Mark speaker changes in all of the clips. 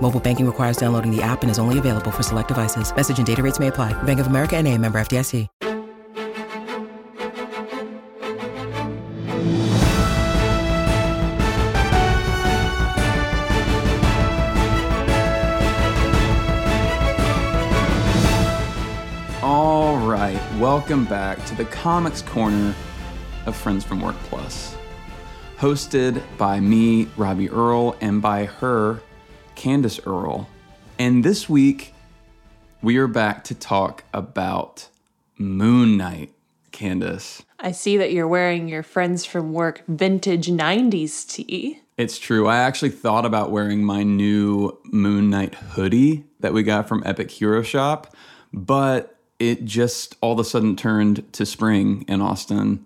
Speaker 1: Mobile banking requires downloading the app and is only available for select devices. Message and data rates may apply. Bank of America and a member FDIC.
Speaker 2: All right, welcome back to the Comics Corner of Friends from Work Plus. Hosted by me, Robbie Earl, and by her, Candace Earl. And this week, we are back to talk about Moon Knight, Candace.
Speaker 3: I see that you're wearing your friends from work vintage 90s tee.
Speaker 2: It's true. I actually thought about wearing my new Moon Knight hoodie that we got from Epic Hero Shop, but it just all of a sudden turned to spring in Austin,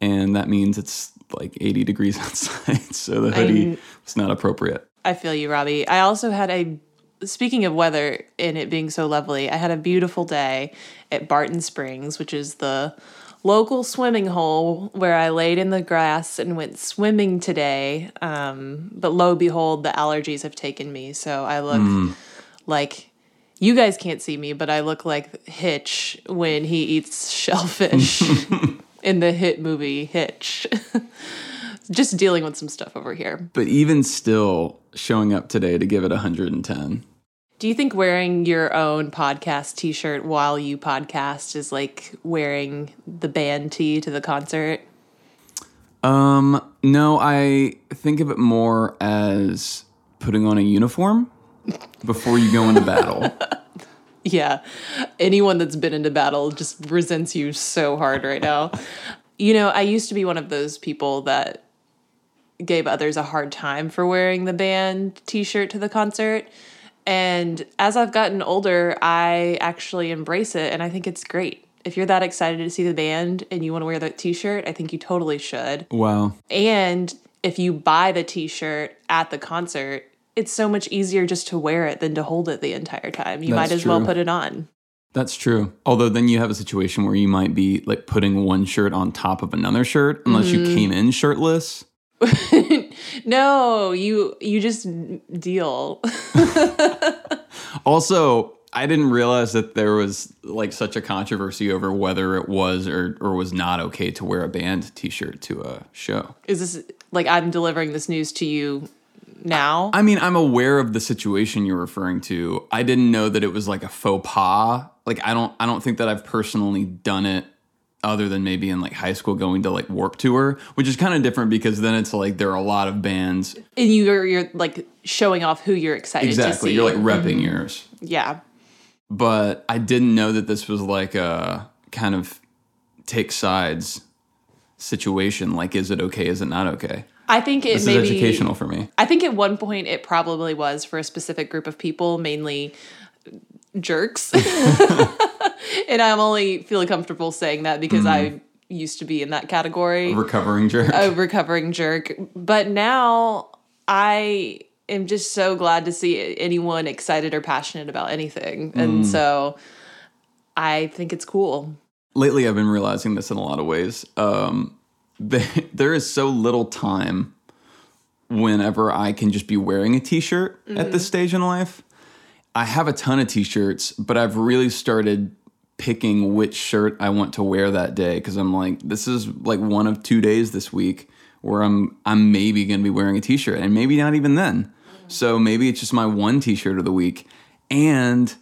Speaker 2: and that means it's like 80 degrees outside, so the hoodie
Speaker 3: I'm-
Speaker 2: was not appropriate.
Speaker 3: I feel you, Robbie. I also had a, speaking of weather and it being so lovely, I had a beautiful day at Barton Springs, which is the local swimming hole where I laid in the grass and went swimming today. Um, but lo behold, the allergies have taken me. So I look like you guys can't see me, but I look like Hitch when he eats shellfish in the hit movie Hitch. Just dealing with some stuff over here.
Speaker 2: But even still, showing up today to give it 110.
Speaker 3: Do you think wearing your own podcast t shirt while you podcast is like wearing the band tee to the concert?
Speaker 2: Um, no, I think of it more as putting on a uniform before you go into battle.
Speaker 3: Yeah. Anyone that's been into battle just resents you so hard right now. you know, I used to be one of those people that gave others a hard time for wearing the band t shirt to the concert. And as I've gotten older, I actually embrace it and I think it's great. If you're that excited to see the band and you want to wear that t shirt, I think you totally should.
Speaker 2: Wow.
Speaker 3: And if you buy the t shirt at the concert, it's so much easier just to wear it than to hold it the entire time. You
Speaker 2: That's
Speaker 3: might as well put it on.
Speaker 2: That's true. Although then you have a situation where you might be like putting one shirt on top of another shirt unless you mm-hmm. came in shirtless.
Speaker 3: No, you you just deal.
Speaker 2: Also, I didn't realize that there was like such a controversy over whether it was or, or was not okay to wear a band t-shirt to a show.
Speaker 3: Is this like I'm delivering this news to you now?
Speaker 2: I mean, I'm aware of the situation you're referring to. I didn't know that it was like a faux pas. Like I don't I don't think that I've personally done it other than maybe in like high school going to like Warped Tour, which is kind of different because then it's like there are a lot of bands.
Speaker 3: and you're you're like showing off who you're excited to
Speaker 2: Exactly. You're like repping mm-hmm. yours.
Speaker 3: yeah.
Speaker 2: But I didn't know that this was like a kind of take sides situation. Like, is it okay? Is it not okay?
Speaker 3: I think it
Speaker 2: This
Speaker 3: may
Speaker 2: is
Speaker 3: be
Speaker 2: educational for me.
Speaker 3: I think at one point it probably was for a specific group of people, mainly jerks. and I'm only feeling comfortable saying that because mm-hmm. I used to be in that category.
Speaker 2: Recovering jerk.
Speaker 3: a recovering jerk. But now I am just so glad to see anyone excited or passionate about anything. And mm. so I think it's cool.
Speaker 2: lately I've been realizing this in a lot of ways. Um, there, there is so little time whenever I can just be wearing a t-shirt at this mm. stage in life. I have a ton of t-shirts, but I've really started picking which shirt I want to wear that day because I'm like, this is like one of two days this week where I'm I'm maybe gonna be wearing a t-shirt and maybe not even then. So maybe it's just my one t-shirt of the week. And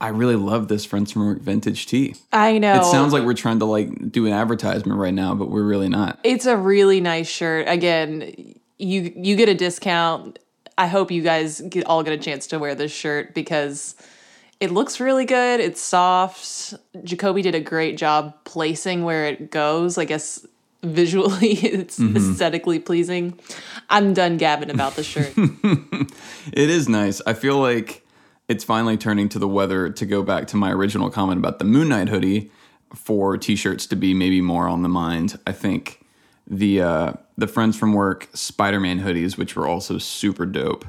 Speaker 2: I really love this Friends from Work vintage tee.
Speaker 3: I know.
Speaker 2: It sounds like we're trying to like do an advertisement right now, but we're really not.
Speaker 3: It's a really nice shirt. Again, you you get a discount. I hope you guys get, all get a chance to wear this shirt because it looks really good. It's soft. Jacoby did a great job placing where it goes. I guess visually it's aesthetically pleasing. I'm done gabbing about the shirt.
Speaker 2: It is nice. I feel like it's finally turning to the weather to go back to my original comment about the Moon Knight hoodie for t-shirts to be maybe more on the mind. I think the uh, the friends from work Spider-Man hoodies, which were also super dope,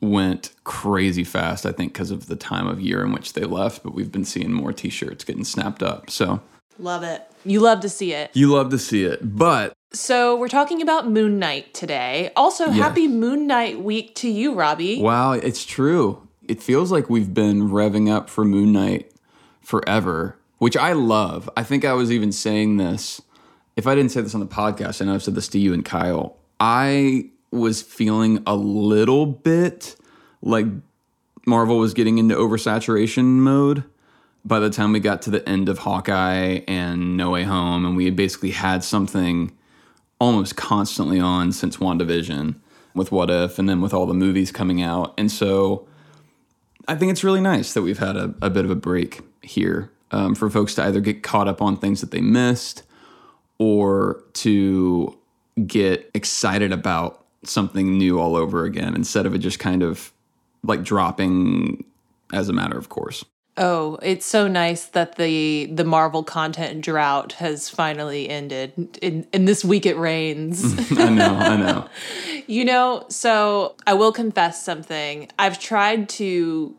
Speaker 2: went crazy fast. I think because of the time of year in which they left. But we've been seeing more t-shirts getting snapped up. So
Speaker 3: love it. You love to see it.
Speaker 2: you love to see it, but
Speaker 3: So we're talking about Moon Knight today. Also, happy Moon Knight week to you, Robbie.
Speaker 2: Wow, it's true. It feels like we've been revving up for Moon Knight forever, which I love. I think I was even saying this. If I didn't say this on the podcast, I know I've said this to you and Kyle. I was feeling a little bit like Marvel was getting into oversaturation mode by the time we got to the end of Hawkeye and No Way Home, and we had basically had something almost constantly on since WandaVision with What If and then with all the movies coming out. And so I think it's really nice that we've had a, a bit of a break here um, for folks to either get caught up on things that they missed or to get excited about something new all over again instead of it just kind of like dropping as a matter of course.
Speaker 3: Oh, it's so nice that the the Marvel content drought has finally ended. In in this week it rains.
Speaker 2: I know, I know.
Speaker 3: you know, so I will confess something. I've tried to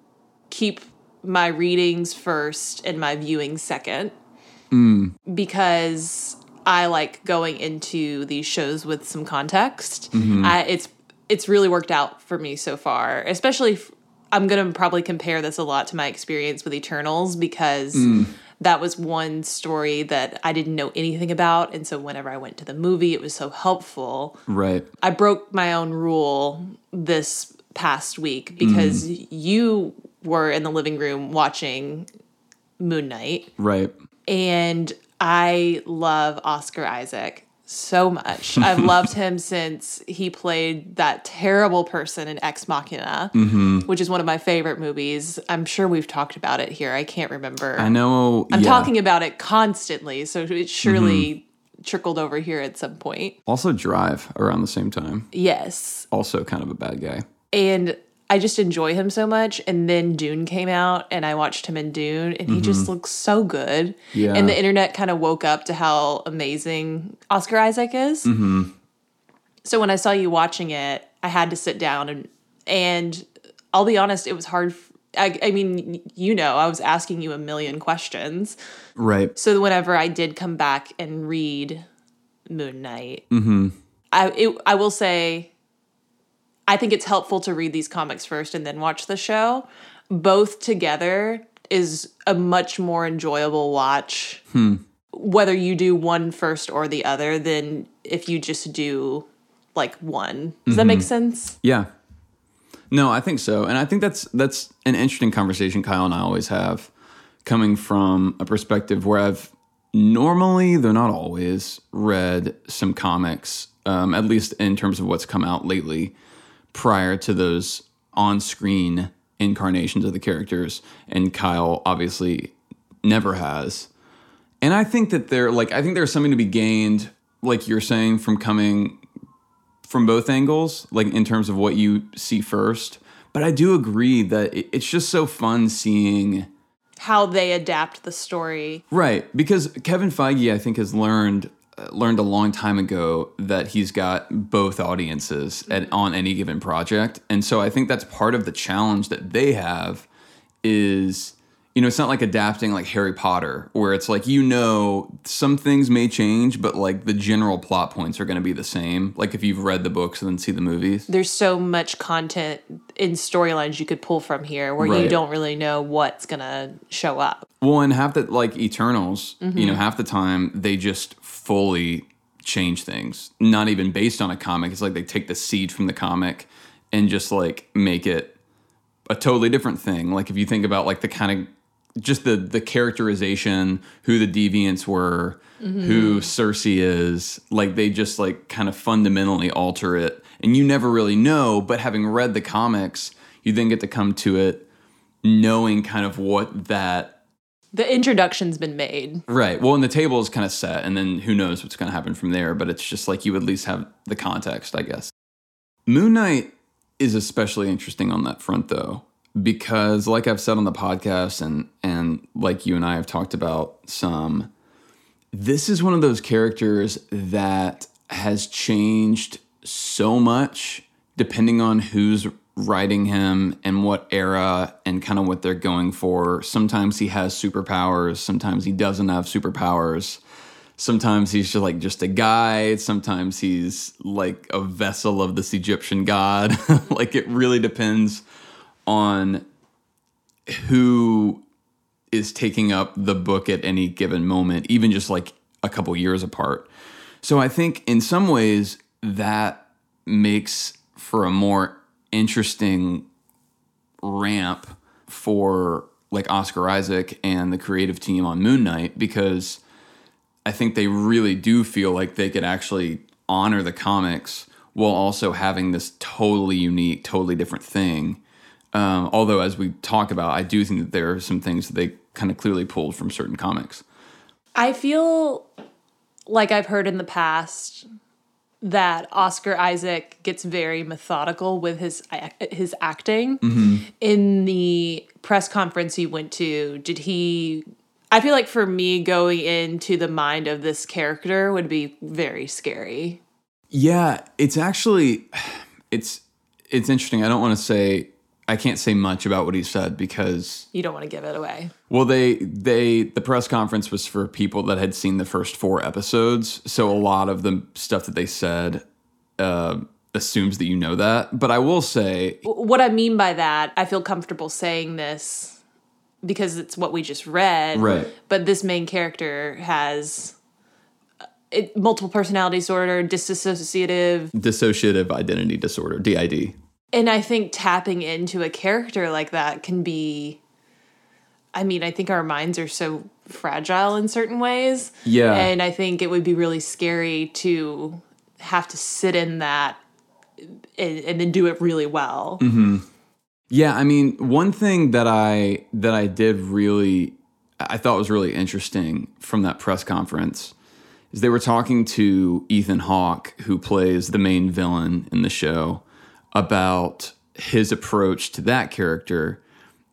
Speaker 3: keep my readings first and my viewing second. Mm. Because I like going into these shows with some context. Mm-hmm. I, it's it's really worked out for me so far, especially f- I'm going to probably compare this a lot to my experience with Eternals because mm. that was one story that I didn't know anything about. And so whenever I went to the movie, it was so helpful.
Speaker 2: Right.
Speaker 3: I broke my own rule this past week because mm. you were in the living room watching Moon Knight
Speaker 2: Right.
Speaker 3: and I love Oscar Isaac so much. I've loved him since he played that terrible person in Ex Machina, mm-hmm. which is one of my favorite movies. I'm sure we've talked about it here. I can't remember.
Speaker 2: I know.
Speaker 3: I'm
Speaker 2: yeah.
Speaker 3: talking about it constantly, so it surely mm-hmm. trickled over here at some point.
Speaker 2: Also, Drive around the same time.
Speaker 3: Yes.
Speaker 2: Also, kind of a bad guy.
Speaker 3: and I just enjoy him so much. And then Dune came out, and I watched him in Dune, and he just looks so good.
Speaker 2: Yeah.
Speaker 3: And the internet kind of woke up to how amazing Oscar Isaac is. Mm-hmm. So when I saw you watching it, I had to sit down and and I'll be honest, it was hard. f- I, I mean, you know, I was asking you a million questions.
Speaker 2: Right.
Speaker 3: So whenever I did come back and read Moon Knight, I it, I will say, I think it's helpful to read these comics first and then watch the show. Both together is a much more enjoyable watch. Whether you do one first or the other, than if you just do like one. Does that make sense?
Speaker 2: Yeah. No, I think so. And I think that's that's an interesting conversation Kyle and I always have coming from a perspective where I've normally, though not always, read some comics, um, at least in terms of what's come out lately, prior to those on screen incarnations of the characters. And Kyle obviously never has. And I think that there like I think there's something to be gained, like you're saying, from coming from both angles, like in terms of what you see first. But I do agree that it's just so fun seeing.
Speaker 3: How they adapt the story.
Speaker 2: Right, because Kevin Feige, I think, has learned learned a long time ago that he's got both audiences at, mm-hmm. on any given project, and so I think that's part of the challenge that they have. Is you know, it's not like adapting like Harry Potter, where it's like you know some things may change, but like the general plot points are going to be the same. Like if you've read the books and then see the movies.
Speaker 3: There's so much content in storylines you could pull from here where you don't really know what's gonna show up.
Speaker 2: Well, and half the like Eternals, you know, mm-hmm. half the time they just fully change things. Not even based on a comic. It's like they take the seed from the comic and just like make it a totally different thing. Like if you think about like the kind of just the the characterization, who the deviants were, mm-hmm. who Sersi is, like they just like kind of fundamentally alter it, and you never really know. But having read the comics, you then get to come to it knowing kind of what that
Speaker 3: The introduction's been made.
Speaker 2: Right. Well, and the table is kind of set, and then who knows what's going to happen from there. But it's just like you at least have the context, I guess. Moon Knight is especially interesting on that front, though, because like I've said on the podcast, and and like you and I have talked about some, this is one of those characters that has changed so much depending on who's writing him and what era and kind of what they're going for. Sometimes he has superpowers, sometimes he doesn't have superpowers. Sometimes he's just like just a guy, sometimes he's like a vessel of this Egyptian god. like it really depends on who is taking up the book at any given moment, even just like a couple years apart. So I think in some ways that makes for a more interesting ramp for like Oscar Isaac and the creative team on Moon Knight because I think they really do feel like they could actually honor the comics while also having this totally unique, totally different thing. Um, although, as we talk about, I do think that there are some things that they kind of clearly pulled from certain comics.
Speaker 3: I feel like I've heard in the past that Oscar Isaac gets very methodical with his his acting. Mm-hmm. In the press conference he went to, did he I feel like for me going into the mind of this character would be very scary.
Speaker 2: Yeah, it's actually it's it's interesting. I don't want to say I can't say much about what he said because
Speaker 3: You don't want to give it away.
Speaker 2: well they they the press conference was for people that had seen the first four episodes, so a lot of the stuff that they said uh, assumes that you know that. But I will say,
Speaker 3: what I mean by that, I feel comfortable saying this because it's what we just read.
Speaker 2: Right.
Speaker 3: But this main character has uh, it, multiple personality disorder, disassociative,
Speaker 2: dissociative identity disorder (DID).
Speaker 3: And I think tapping into a character like that can be. I mean, I think our minds are so fragile in certain ways.
Speaker 2: Yeah.
Speaker 3: And I think it would be really scary to have to sit in that and, and then do it really well. Mm-hmm.
Speaker 2: Yeah, I mean, one thing that I that I did really I thought was really interesting from that press conference is they were talking to Ethan Hawke, who plays the main villain in the show, about his approach to that character,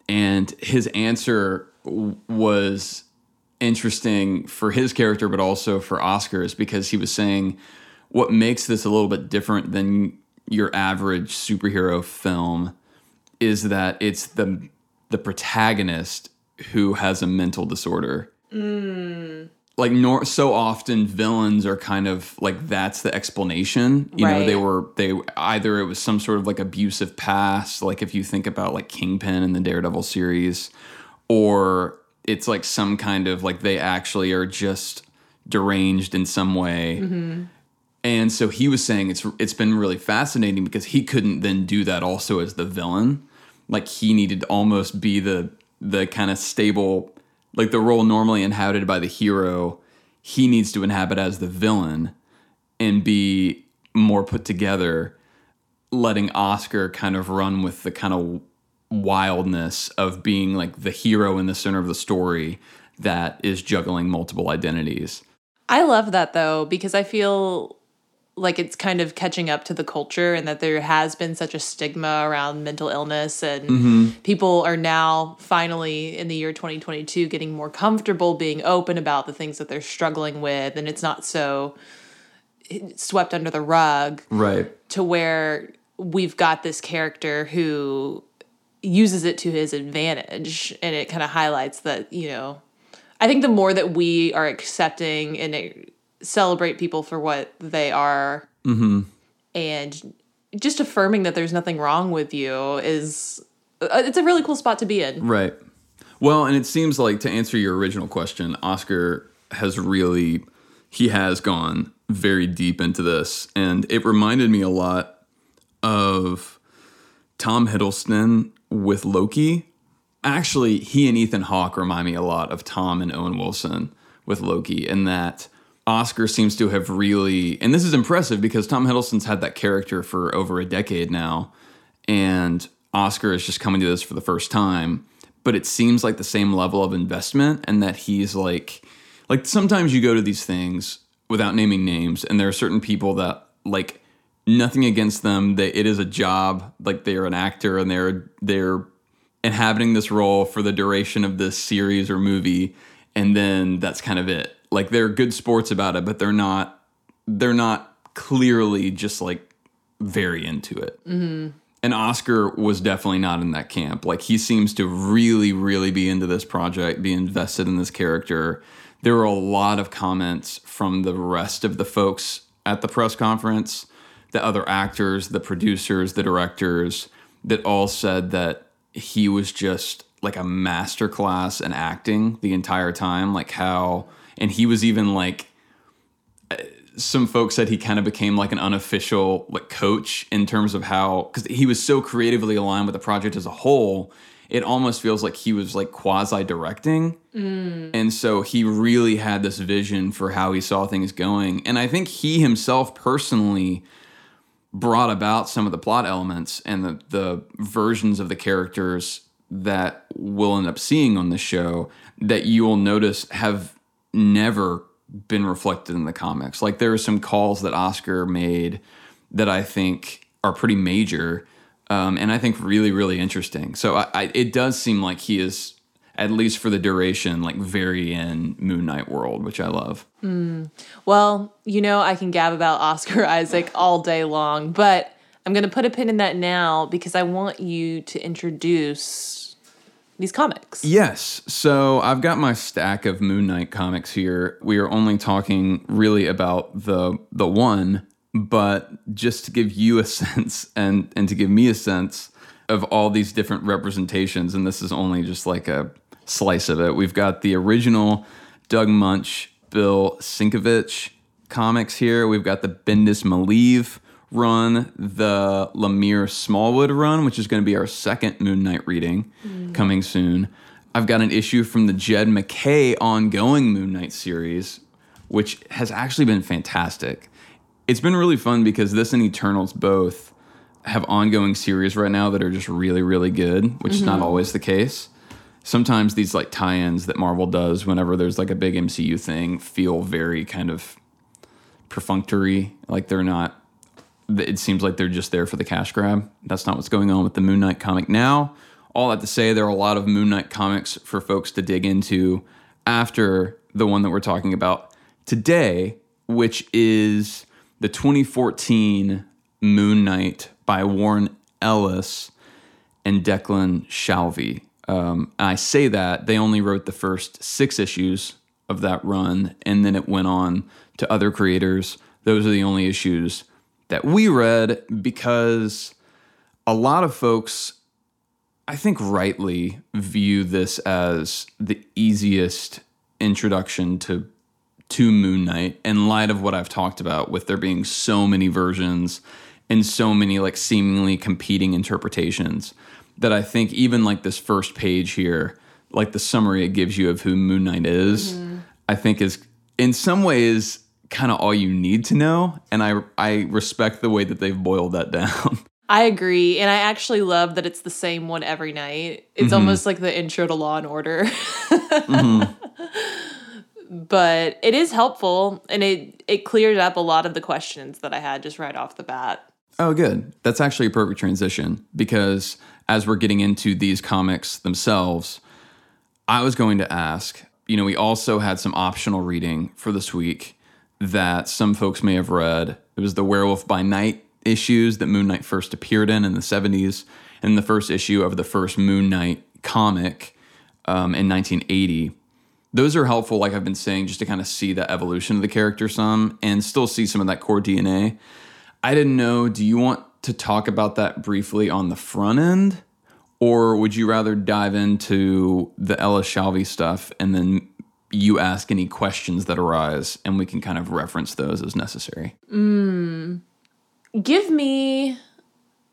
Speaker 2: and his answer was interesting for his character, but also for Oscars because he was saying what makes this a little bit different than your average superhero film is that it's the the protagonist who has a mental disorder. Mm. Like nor so often villains are kind of like that's the explanation. You know, they were they either it was some sort of like abusive past, like if you think about like Kingpin in the Daredevil series, or it's like some kind of like they actually are just deranged in some way. Mm-hmm. And so he was saying it's it's been really fascinating because he couldn't then do that also as the villain. Like he needed to almost be the the kind of stable like the role normally inhabited by the hero, he needs to inhabit as the villain and be more put together, letting Oscar kind of run with the kind of wildness of being like the hero in the center of the story that is juggling multiple identities.
Speaker 3: I love that though because I feel like it's kind of catching up to the culture and that there has been such a stigma around mental illness and mm-hmm. people are now finally in the year 2022 getting more comfortable being open about the things that they're struggling with and it's not so swept under the rug
Speaker 2: Right.
Speaker 3: to where we've got this character who uses it to his advantage and it kind of highlights that you know i think the more that we are accepting and it- celebrate people for what they are and just affirming that there's nothing wrong with you is uh, it's a really cool spot to be in
Speaker 2: Right. Well, and it seems like to answer your original question, Oscar has really he has gone very deep into this and it reminded me a lot of Tom Hiddleston with Loki. Actually, he and Ethan Hawke remind me a lot of Tom and Owen Wilson with Loki, in that Oscar seems to have really, and this is impressive because Tom Hiddleston's had that character for over a decade now, and Oscar is just coming to this for the first time. But it seems like the same level of investment, and that he's like, like sometimes you go to these things without naming names, and there are certain people that like nothing against them. That it is a job, like they're an actor, and they're they're inhabiting this role for the duration of this series or movie, and then that's kind of it. Like they're good sports about it, but they're not they're not clearly just like very into it. Mm-hmm. And Oscar was definitely not in that camp. Like he seems to really, really be into this project, be invested in this character. There were a lot of comments from the rest of the folks at the press conference, the other actors, the producers, the directors, that all said that he was just like a masterclass in acting the entire time. Like how, and he was even like uh, some folks said he kind of became like an unofficial like coach in terms of how because he was so creatively aligned with the project as a whole it almost feels like he was like quasi directing mm. and so he really had this vision for how he saw things going. And i think he himself personally brought about some of the plot elements and the, the versions of the characters that we'll end up seeing on the show that you will notice have never been reflected in the comics. Like there are some calls that Oscar made that I think are pretty major, um, and I think really really interesting. So I, I, it does seem like he is at least for the duration like very in Moon Knight world, which I love.
Speaker 3: Well, you know, I can gab about Oscar Isaac all day long, but I'm going to put a pin in that now because I want you to introduce these comics.
Speaker 2: Yes. So I've got my stack of Moon Knight comics here. We are only talking really about the the one, but just to give you a sense and and to give me a sense of all these different representations, and this is only just like a slice of it. We've got the original Doug Moench, Bill Sienkiewicz comics here. We've got the Bendis Maleev run, the Lemire Smallwood run, which is going to be our second Moon Knight reading mm. coming soon. I've got an issue from the Jed MacKay ongoing Moon Knight series, which has actually been fantastic. It's been really fun because this and Eternals both have ongoing series right now that are just really, really good, which is not mm-hmm. always the case. Sometimes these like tie-ins that Marvel does whenever there's like a big MCU thing feel very kind of perfunctory, like they're not it seems like they're just there for the cash grab. That's not what's going on with the Moon Knight comic now. All that to say, there are a lot of Moon Knight comics for folks to dig into after the one that we're talking about today, which is the 2014 Moon Knight by Warren Ellis and Declan Shalvey. Um, and I say that they only wrote the first six issues of that run, and then it went on to other creators. Those are the only issues that we read because a lot of folks, I think rightly, view this as the easiest introduction to to Moon Knight in light of what I've talked about with there being so many versions and so many like seemingly competing interpretations that I think even like this first page here, like the summary it gives you of who Moon Knight is, mm-hmm. I think is in some ways kind of all you need to know and I I respect the way that they've boiled that down.
Speaker 3: I agree, and I actually love that it's the same one every night. It's mm-hmm. almost like the intro to Law and Order. but it is helpful, and it it cleared up a lot of the questions that I had just right off the bat.
Speaker 2: Oh, good. That's actually a perfect transition because as we're getting into these comics themselves, I was going to ask you know, we also had some optional reading for this week that some folks may have read. It was the Werewolf by Night issues that Moon Knight first appeared in in the 70s, and the first issue of the first Moon Knight comic um, in 1980 those are helpful, like I've been saying, just to kind of see the evolution of the character some and still see some of that core DNA. I didn't know, do you want to talk about that briefly on the front end? Or would you rather dive into the Ellis Shalvey stuff and then you ask any questions that arise and we can kind of reference those as necessary?
Speaker 3: Give me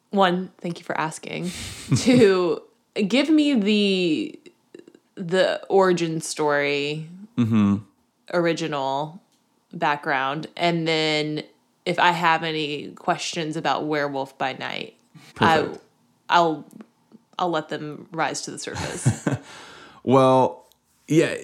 Speaker 3: one, thank you for asking. Two, give me the the origin story mm-hmm. original background and then if i have any questions about werewolf by night I, i'll i'll let them rise to the surface
Speaker 2: Well, yeah,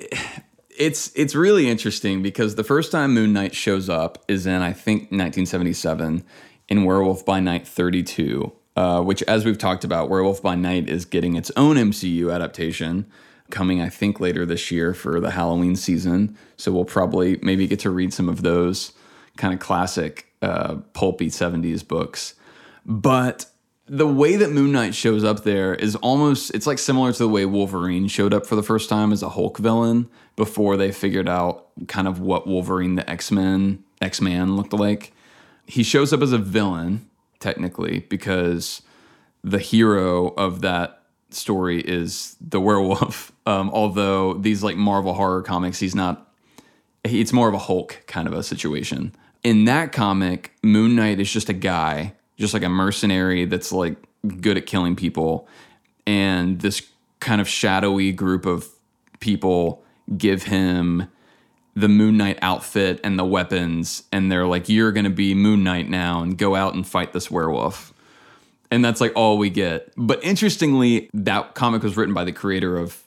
Speaker 2: it's it's really interesting because the first time Moon Knight shows up is in I think 1977 in Werewolf by Night 32, uh, which, as we've talked about, Werewolf by Night is getting its own MCU adaptation coming I think later this year for the Halloween season. So we'll probably maybe get to read some of those kind of classic uh, pulpy 70s books. But the way that Moon Knight shows up there is almost it's like similar to the way Wolverine showed up for the first time as a Hulk villain before they figured out kind of what Wolverine the X-Men X-Man looked like. He shows up as a villain technically because the hero of that story is the werewolf. Um, although these like Marvel horror comics, he's not. It's more of a Hulk kind of a situation. In that comic, Moon Knight is just a guy, just like a mercenary that's like good at killing people. And this kind of shadowy group of people give him the Moon Knight outfit and the weapons. And they're like, you're going to be Moon Knight now and go out and fight this werewolf. And that's like all we get. But interestingly, that comic was written by the creator of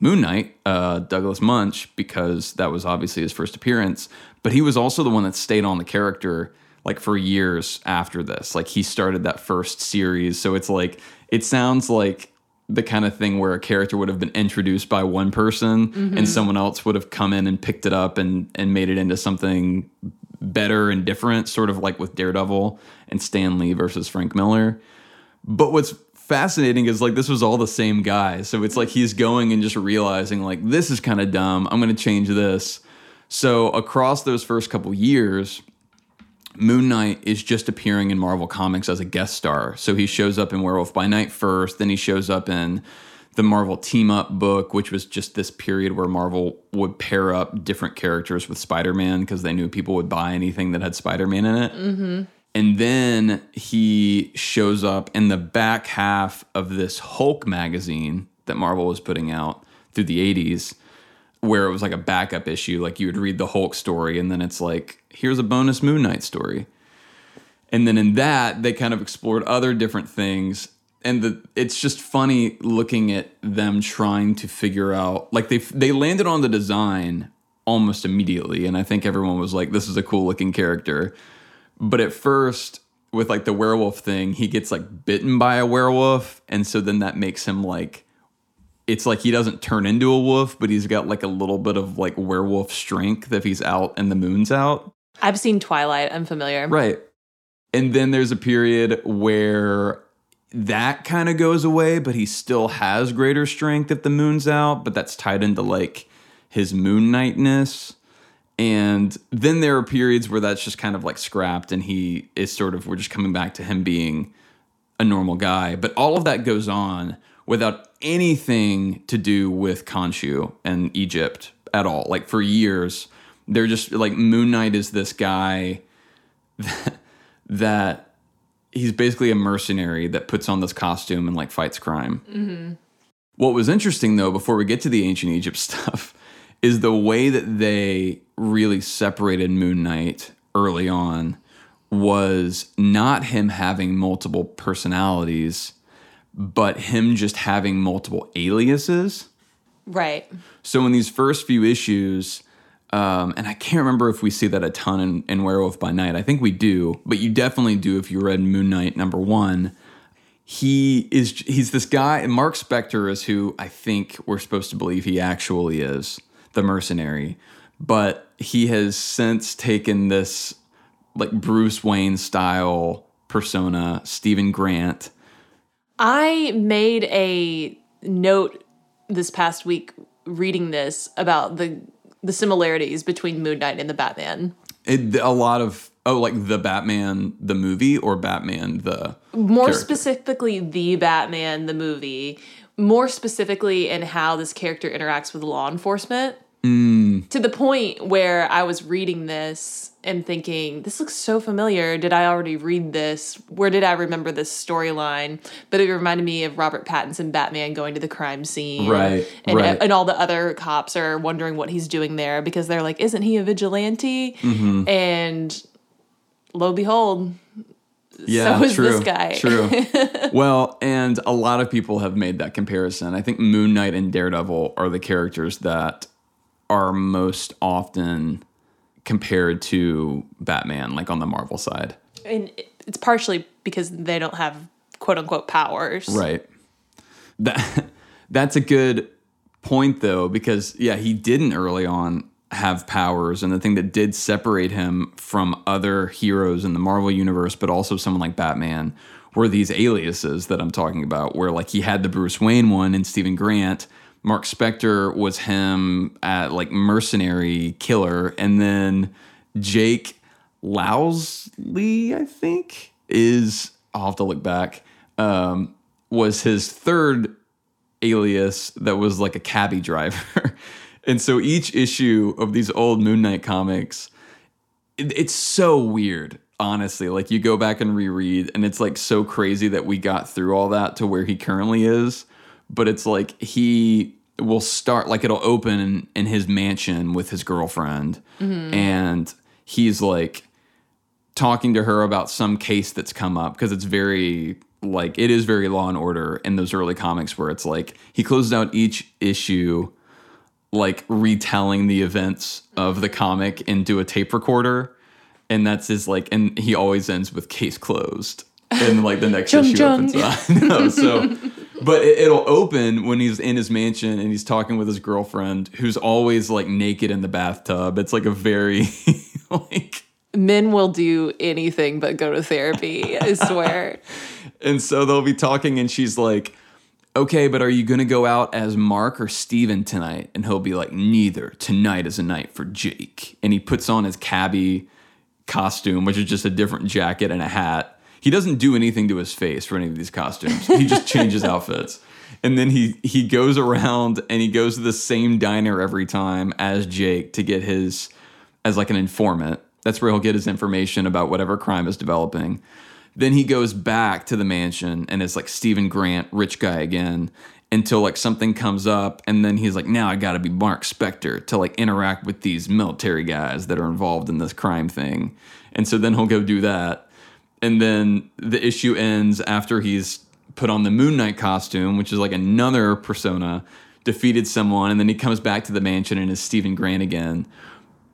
Speaker 2: Moon Knight, uh, Douglas Moench, because that was obviously his first appearance. But he was also the one that stayed on the character like for years after this. Like he started that first series. So it's like, it sounds like the kind of thing where a character would have been introduced by one person and mm-hmm. someone else would have come in and picked it up and, and made it into something better and different, sort of like with Daredevil and Stan Lee versus Frank Miller. But what's fascinating is like this was all the same guy. So it's like he's going and just realizing like this is kind of dumb. I'm going to change this. So across those first couple years, Moon Knight is just appearing in Marvel Comics as a guest star. So he shows up in Werewolf by Night first, then he shows up in the Marvel Team Up book, which was just this period where Marvel would pair up different characters with Spider Man because they knew people would buy anything that had Spider Man in it. Mm-hmm. And then he shows up in the back half of this Hulk magazine that Marvel was putting out through the 80s, where it was like a backup issue. Like you would read the Hulk story, and then it's like, here's a bonus Moon Knight story. And then in that, they kind of explored other different things. And the, it's just funny looking at them trying to figure out, like they they landed on the design almost immediately, and I think everyone was like, "This is a cool looking character." But at first, with like the werewolf thing, he gets like bitten by a werewolf, and so then that makes him like it's like he doesn't turn into a wolf, but he's got like a little bit of like werewolf strength if he's out and the moon's out.
Speaker 3: i've seen twilight i'm familiar
Speaker 2: Right. And then there's a period where that kind of goes away, but he still has greater strength if the moon's out, but that's tied into like his moon knightness. And then there are periods where that's just kind of like scrapped and he is sort of, we're just coming back to him being a normal guy. But all of that goes on without anything to do with Khonshu and Egypt at all. Like for years, they're just like Moon Knight is this guy that, that he's basically a mercenary that puts on this costume and like fights crime. Mm-hmm. What was interesting though, before we get to the ancient Egypt stuff, is the way that they really separated Moon Knight early on was not him having multiple personalities, but him just having multiple aliases.
Speaker 3: right
Speaker 2: So in these first few issues, um, and I can't remember if we see that a ton in, in Werewolf by Night. I think we do, but you definitely do if you read Moon Knight number one. He is he's this guy, and Mark Spector is who I think we're supposed to believe he actually is, the mercenary. But he has since taken this like Bruce Wayne style persona, Steven Grant.
Speaker 3: I made a note this past week reading this about the the similarities between Moon Knight and the Batman.
Speaker 2: It, a lot of oh, like the Batman the movie or Batman the
Speaker 3: More
Speaker 2: character?
Speaker 3: specifically, the Batman the movie. More specifically, in how this character interacts with law enforcement. Mm. To the point where I was reading this and thinking, this looks so familiar. Did I already read this? Where did I remember this storyline? But it reminded me of Robert Pattinson Batman going to the crime scene.
Speaker 2: Right,
Speaker 3: And,
Speaker 2: right.
Speaker 3: and all the other cops are wondering what he's doing there because they're like, isn't he a vigilante?
Speaker 2: Mm-hmm.
Speaker 3: And lo and behold,
Speaker 2: Yeah,
Speaker 3: so is
Speaker 2: true.
Speaker 3: this guy.
Speaker 2: True. well, and a lot of people have made that comparison. I think Moon Knight and Daredevil are the characters that are most often compared to Batman, like on the Marvel side.
Speaker 3: and it's partially because they don't have quote unquote powers.
Speaker 2: Right. That that's a good point though, because yeah, he didn't early on have powers, and the thing that did separate him from other heroes in the Marvel universe, but also someone like Batman, were these aliases that I'm talking about, where like he had the Bruce Wayne one and Steven Grant. Mark Spector was him at like mercenary killer, and then Jake Lockley, I think, is I'll have to look back. Um, was his third alias that was like a cabbie driver. and so each issue of these old Moon Knight comics, it, it's so weird, honestly. Like you go back and reread, and it's like so crazy that we got through all that to where he currently is. But it's like he will start, like it'll open in, in his mansion with his girlfriend, mm-hmm. and he's like, talking to her about some case that's come up because it's very like it is very law and order in those early comics where it's like he closes out each issue like retelling the events of the comic into a tape recorder. And that's his like and he always ends with case closed and like the next
Speaker 3: Chung
Speaker 2: issue
Speaker 3: chung.
Speaker 2: opens up no, so but it, it'll open when he's in his mansion and he's talking with his girlfriend who's always like naked in the bathtub it's like a very like
Speaker 3: Men will do anything but go to therapy, I swear.
Speaker 2: And so they'll be talking, and she's like, Okay, but are you gonna go out as Mark or Steven tonight? And he'll be like, Neither. Tonight is a night for Jake. And he puts on his cabbie costume, which is just a different jacket and a hat. He doesn't do anything to his face for any of these costumes. He just changes outfits. And then he he goes around and he goes to the same diner every time as Jake to get his as like an informant. That's where he'll get his information about whatever crime is developing. Then he goes back to the mansion and is like Steven Grant, rich guy again, until like something comes up. And then he's like, now I gotta be Mark Spector to like interact with these military guys that are involved in this crime thing. And so then he'll go do that. And then the issue ends after he's put on the Moon Knight costume, which is like another persona, defeated someone, and then he comes back to the mansion and is Steven Grant again.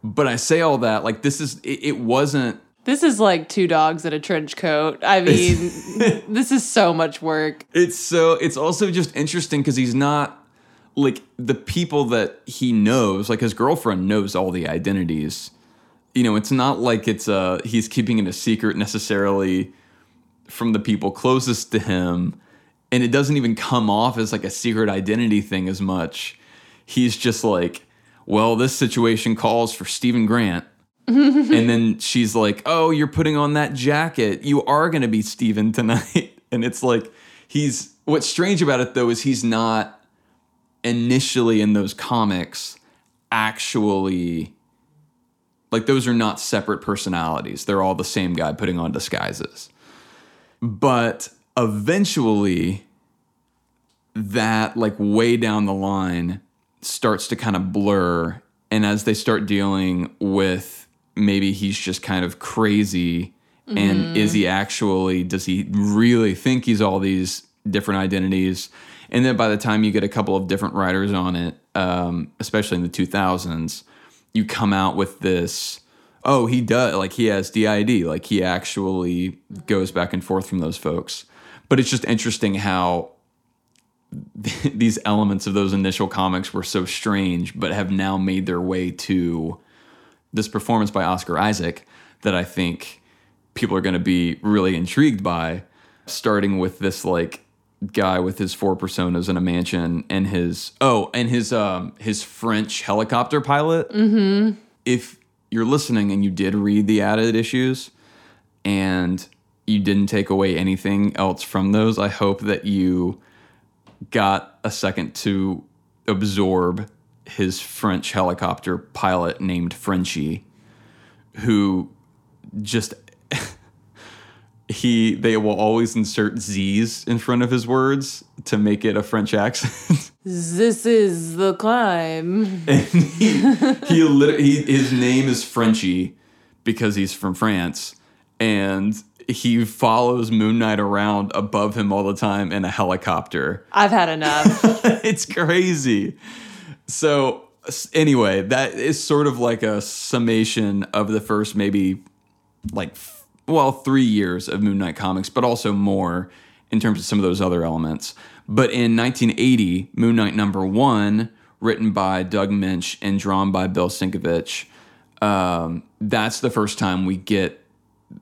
Speaker 2: But I say all that like this is it, it wasn't
Speaker 3: This is like two dogs in a trench coat. I mean, this is so much work.
Speaker 2: it's so it's also just interesting because he's not like the people that he knows like his girlfriend knows all the identities you know it's not like it's uh he's keeping it a secret necessarily from the people closest to him and it doesn't even come off as like a secret identity thing as much he's just like well this situation calls for Steven Grant and then she's like, "Oh, you're putting on that jacket. You are going to be Steven tonight." And it's like he's what's strange about it though is he's not initially in those comics actually like those are not separate personalities. They're all the same guy putting on disguises. But eventually that like way down the line starts to kind of blur and as they start dealing with maybe he's just kind of crazy and is he actually does he really think he's all these different identities and then by the time you get a couple of different writers on it um, especially in the 2000s you come out with this oh he does like he has did like he actually goes back and forth from those folks but it's just interesting how these elements of those initial comics were so strange, but have now made their way to this performance by Oscar Isaac that I think people are going to be really intrigued by. Starting with this like guy with his four personas in a mansion and his oh and his um his French helicopter pilot. Mm-hmm. If you're listening and you did read the added issues and you didn't take away anything else from those, I hope that you got a second to absorb his French helicopter pilot named Frenchie, who just he they will always insert Z's in front of his words to make it a French accent.
Speaker 3: This is the climb.
Speaker 2: And he, lit- he his name is Frenchie because he's from France, and he follows Moon Knight around above him all the time in a helicopter.
Speaker 3: I've had enough.
Speaker 2: it's crazy. So anyway, that is sort of like a summation of the first maybe like well, 3 years of Moon Knight comics, but also more in terms of some of those other elements. But in 1980, Moon Knight number 1, written by Doug Moench and drawn by Bill Sienkiewicz, um, that's the first time we get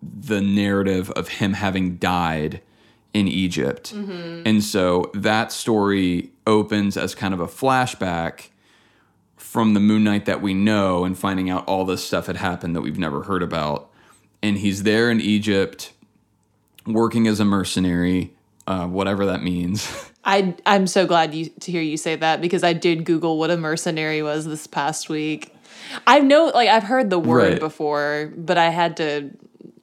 Speaker 2: the narrative of him having died in Egypt. And so that story opens as kind of a flashback from the Moon Knight that we know and finding out all this stuff had happened that we've never heard about. And he's there in Egypt working as a mercenary, uh, whatever that means.
Speaker 3: I I'm so glad you to hear you say that because I did Google what a mercenary was this past week. I know like I've heard the word
Speaker 2: Right.
Speaker 3: before, but I had to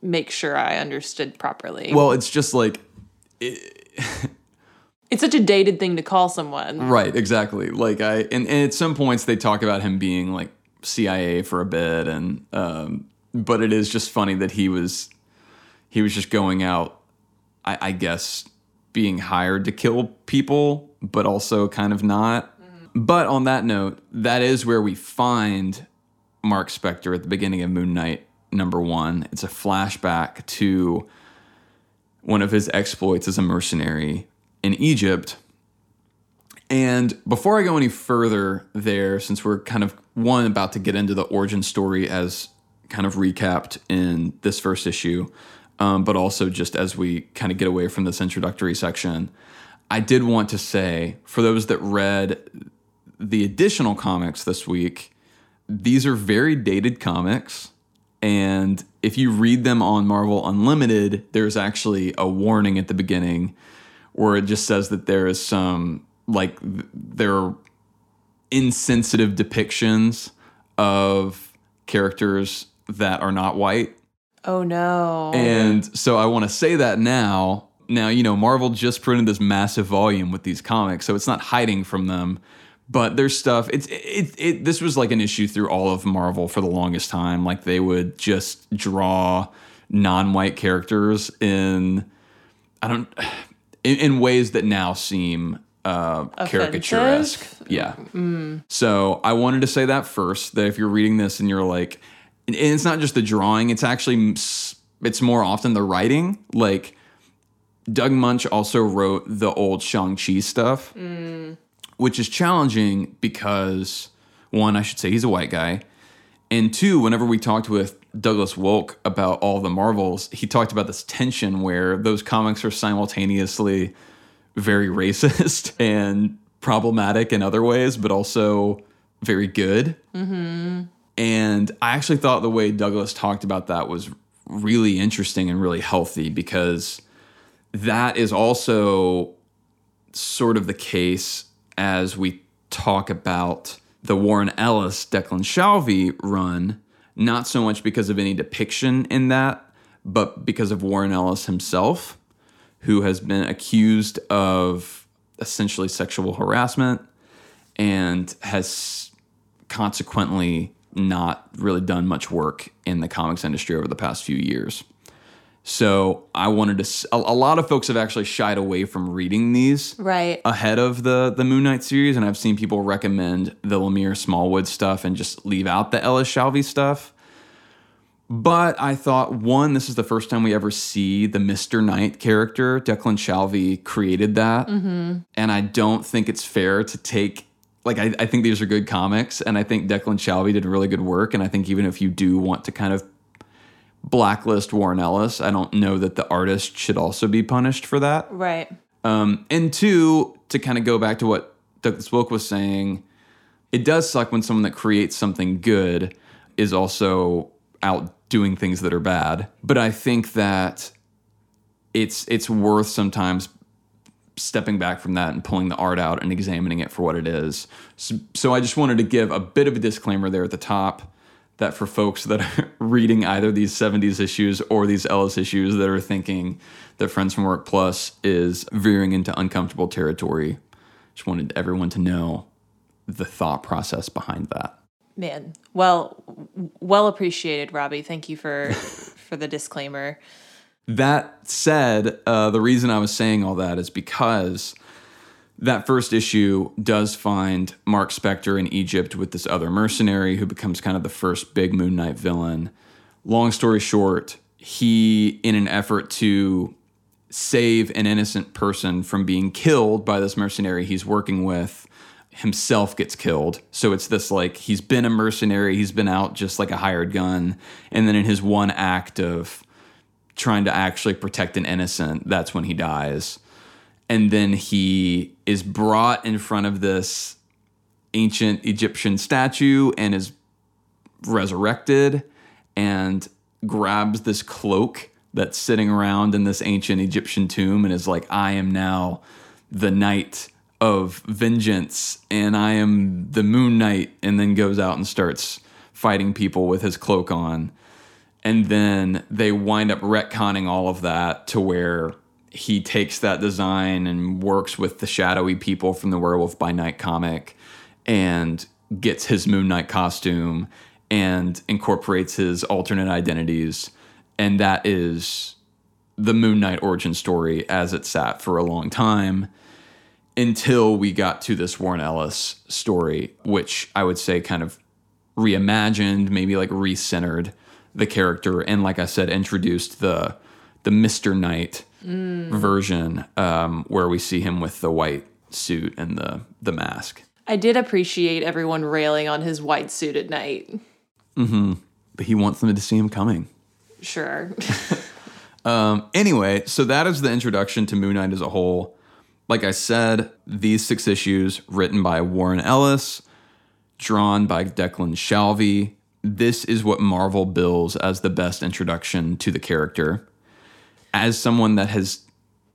Speaker 3: make sure I understood properly.
Speaker 2: well, it's just like,
Speaker 3: it's such a dated thing to call someone.
Speaker 2: right, exactly. Like, I, and, and at some points they talk about him being like CIA for a bit, and, um, but it is just funny that he was, he was just going out, I, I guess, being hired to kill people, but also kind of not. Mm-hmm. But on that note, that is where we find Mark Spector at the beginning of Moon Knight number one. It's a flashback to one of his exploits as a mercenary in Egypt. And before I go any further there, since we're kind of one about to get into the origin story as kind of recapped in this first issue, um, but also just as we kind of get away from this introductory section, I did want to say for those that read the additional comics this week, these are very dated comics. And if you read them on Marvel Unlimited, there's actually a warning at the beginning where it just says that there is some, like, there are insensitive depictions of characters that are not white.
Speaker 3: Oh no.
Speaker 2: And so I want to say that now. Now, you know, Marvel just printed this massive volume with these comics, so it's not hiding from them. But there's stuff. It's it, it this was like an issue through all of Marvel for the longest time. Like they would just draw non-white characters in I don't in, in ways that now seem uh, caricaturesque. Yeah. So I wanted to say that first. That if you're reading this and you're like, and it's not just the drawing; it's actually it's more often the writing. Like Doug Moench also wrote the old Shang Chi stuff, mm. which is challenging because one, I should say he's a white guy, and two, whenever we talked with Douglas Wolk about all the Marvels, he talked about this tension where those comics are simultaneously very racist and problematic in other ways, but also very good. Mm-hmm. And I actually thought the way Douglas talked about that was really interesting and really healthy because that is also sort of the case as we talk about the Warren Ellis Declan Shalvey run, not so much because of any depiction in that, but because of Warren Ellis himself, who has been accused of essentially sexual harassment and has consequently not really done much work in the comics industry over the past few years. So I wanted to. A lot of folks have actually shied away from reading these
Speaker 3: right.
Speaker 2: ahead of the the Moon Knight series, and I've seen people recommend the Lemire Smallwood stuff and just leave out the Ellis Shalvey stuff. But I thought one, this is the first time we ever see the Mister Knight character. Declan Shalvey created that, mm-hmm. and I don't think it's fair to take. Like I, I think these are good comics, and I think Declan Shalvey did really good work. And I think even if you do want to kind of blacklist Warren Ellis, I don't know that the artist should also be punished for that.
Speaker 3: Right.
Speaker 2: Um, and two, to kind of go back to what Douglas Wolk was saying, it does suck when someone that creates something good is also out doing things that are bad. But I think that it's it's worth sometimes stepping back from that and pulling the art out and examining it for what it is. So, so I just wanted to give a bit of a disclaimer there at the top that for folks that are reading either these 70s issues or these Ellis issues that are thinking that Friends from Work Plus is veering into uncomfortable territory, just wanted everyone to know the thought process behind that.
Speaker 3: Man, well, well appreciated, Robbie. Thank you for for the disclaimer.
Speaker 2: That said, uh, the reason I was saying all that is because that first issue does find Mark Spector in Egypt with this other mercenary who becomes kind of the first big Moon Knight villain. Long story short, he, in an effort to save an innocent person from being killed by this mercenary he's working with, himself gets killed. So it's this like he's been a mercenary, he's been out just like a hired gun. And then in his one act of trying to actually protect an innocent, that's when he dies. And then he is brought in front of this ancient Egyptian statue and is resurrected and grabs this cloak that's sitting around in this ancient Egyptian tomb and is like, I am now the knight of vengeance and I am the moon knight, and then goes out and starts fighting people with his cloak on. And then they wind up retconning all of that to where he takes that design and works with the shadowy people from the Werewolf by Night comic and gets his Moon Knight costume and incorporates his alternate identities. And that is the Moon Knight origin story as it sat for a long time until we got to this Warren Ellis story, which I would say kind of reimagined, maybe like recentered the character, and like I said, introduced the the Mister Knight mm. version, um, where we see him with the white suit and the the mask.
Speaker 3: I did appreciate everyone railing on his white suit at night.
Speaker 2: Mm-hmm. But he wants them to see him coming.
Speaker 3: Sure.
Speaker 2: um, anyway, so that is the introduction to Moon Knight as a whole. Like I said, these six issues written by Warren Ellis, drawn by Declan Shalvey. This is what Marvel bills as the best introduction to the character. As someone that has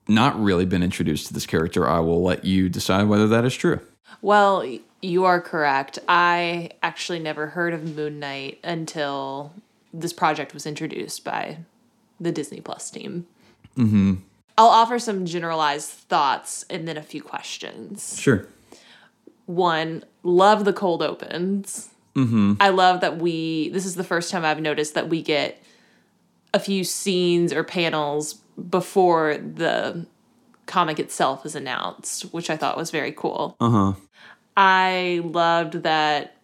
Speaker 2: not really been introduced to this character, I will let you decide whether that is true.
Speaker 3: Well, you are correct. I actually never heard of Moon Knight until this project was introduced by the Disney Plus team.
Speaker 2: Mm-hmm.
Speaker 3: I'll offer some generalized thoughts and then a few questions.
Speaker 2: Sure.
Speaker 3: One, love the cold opens.
Speaker 2: Mm-hmm.
Speaker 3: I love that we, this is the first time I've noticed that we get a few scenes or panels before the comic itself is announced, which I thought was very cool.
Speaker 2: Uh huh.
Speaker 3: I loved that.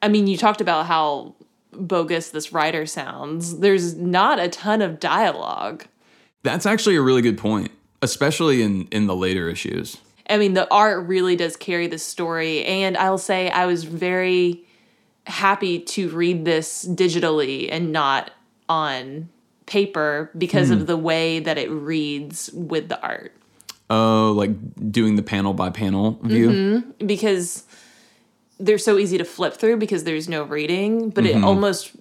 Speaker 3: I mean, you talked about how bogus this writer sounds. There's not a ton of dialogue.
Speaker 2: That's actually a really good point, especially in in the later issues.
Speaker 3: I mean, the art really does carry the story, and I'll say I was very happy to read this digitally and not on paper because mm. of the way that it reads with the art.
Speaker 2: Oh, like doing the panel by panel view?
Speaker 3: Mm-hmm. Because they're so easy to flip through because there's no reading, but mm-hmm. it almost,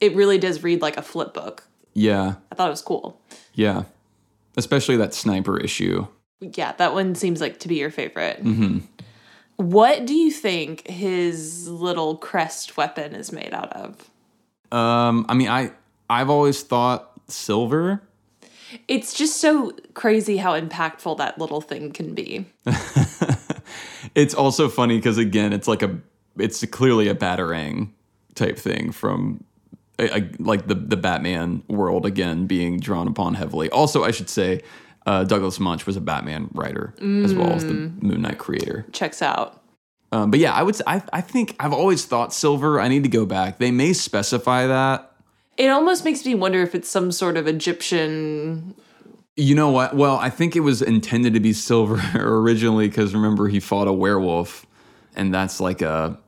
Speaker 3: it really does read like a flip book.
Speaker 2: Yeah.
Speaker 3: I thought it was cool.
Speaker 2: Yeah. Especially that sniper issue.
Speaker 3: Yeah, that one seems like to be your favorite.
Speaker 2: Mm-hmm.
Speaker 3: What do you think his little crest weapon is made out of?
Speaker 2: Um, I mean, I I've always thought silver.
Speaker 3: It's just so crazy how impactful that little thing can be.
Speaker 2: it's also funny because again, it's like a it's clearly a batarang type thing from like the the Batman world again being drawn upon heavily. Also, I should say uh, Douglas Moench was a Batman writer mm. as well as the mm. Moon Knight creator.
Speaker 3: Checks out.
Speaker 2: Um, but yeah, I would. I, I think I've always thought silver. I need to go back. They may specify that.
Speaker 3: It almost makes me wonder if it's some sort of Egyptian.
Speaker 2: You know what? Well, I think it was intended to be silver originally because remember he fought a werewolf, and that's like a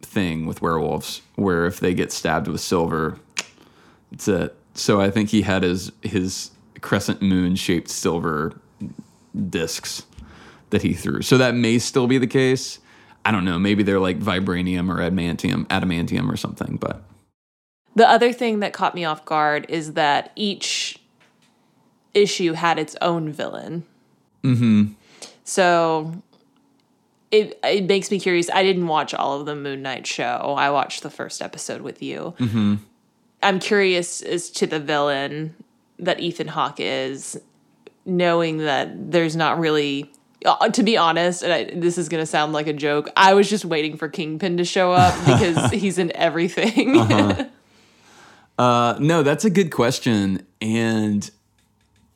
Speaker 2: thing with werewolves where if they get stabbed with silver, it's it. So I think he had his his crescent moon shaped silver discs that he threw. So that may still be the case. I don't know. Maybe they're like vibranium or adamantium, adamantium or something. But
Speaker 3: the other thing that caught me off guard is that each issue had its own villain. Mm-hmm. So it it makes me curious. I didn't watch all of the Moon Knight show. I watched the first episode with you. Mm-hmm. I'm curious as to the villain that Ethan Hawke is, knowing that there's not really. Uh, to be honest, and I, this is gonna sound like a joke, I was just waiting for Kingpin to show up because he's in everything.
Speaker 2: Uh, no, that's a good question, and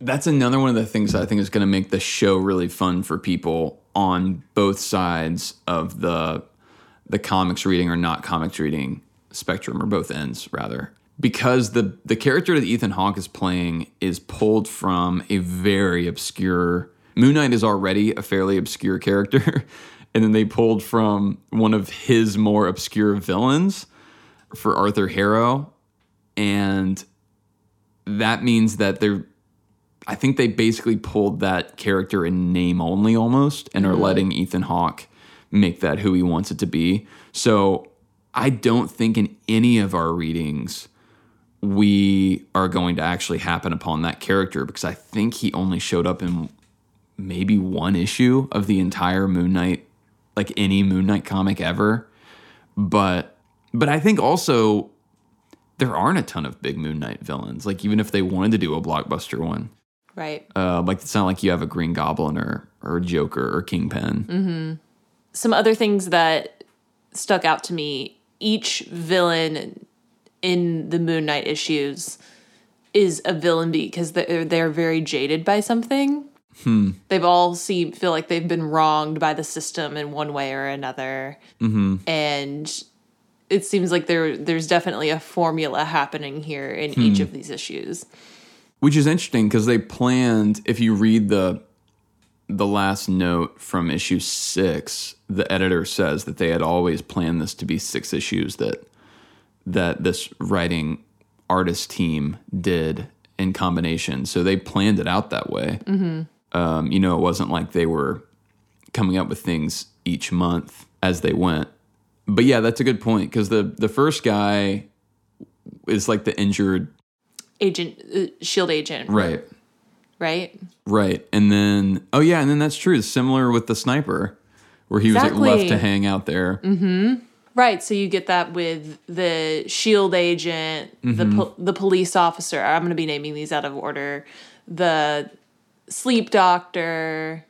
Speaker 2: that's another one of the things that I think is going to make the show really fun for people on both sides of the the comics reading or not comics reading spectrum, or both ends rather, because the the character that Ethan Hawke is playing is pulled from a very obscure. Moon Knight is already a fairly obscure character, and then they pulled from one of his more obscure villains for Arthur Harrow, and that means that they're I think they basically pulled that character in name only almost and are letting Ethan Hawke make that who he wants it to be. So I don't think in any of our readings we are going to actually happen upon that character because I think he only showed up in maybe one issue of the entire Moon Knight, like any Moon Knight comic ever. But but I think also there aren't a ton of big Moon Knight villains. Like even if they wanted to do a blockbuster one,
Speaker 3: right.
Speaker 2: uh, like it's not like you have a Green Goblin or or a Joker or Kingpin.
Speaker 3: some other things that stuck out to me each villain in the moon knight issues is a villain because they're, they're very jaded by something. Hmm. They've all seem feel like they've been wronged by the system in one way or another. Mm-hmm. And it seems like there there's definitely a formula happening here in hmm. each of these issues.
Speaker 2: Which is interesting because they planned. If you read the the last note from issue six, the editor says that they had always planned this to be six issues that that this writing artist team did in combination. So they planned it out that way. Um, you know, it wasn't like they were coming up with things each month as they went. But yeah, that's a good point because the the first guy is like the injured,
Speaker 3: agent uh, shield agent
Speaker 2: right?
Speaker 3: right
Speaker 2: Right. And then, oh, yeah. And then that's true. It's Similar with the sniper, where he was like, left to hang out there.
Speaker 3: Right, so you get that with the shield agent, the mm-hmm. po- the police officer. I'm going to be naming these out of order. The sleep doctor.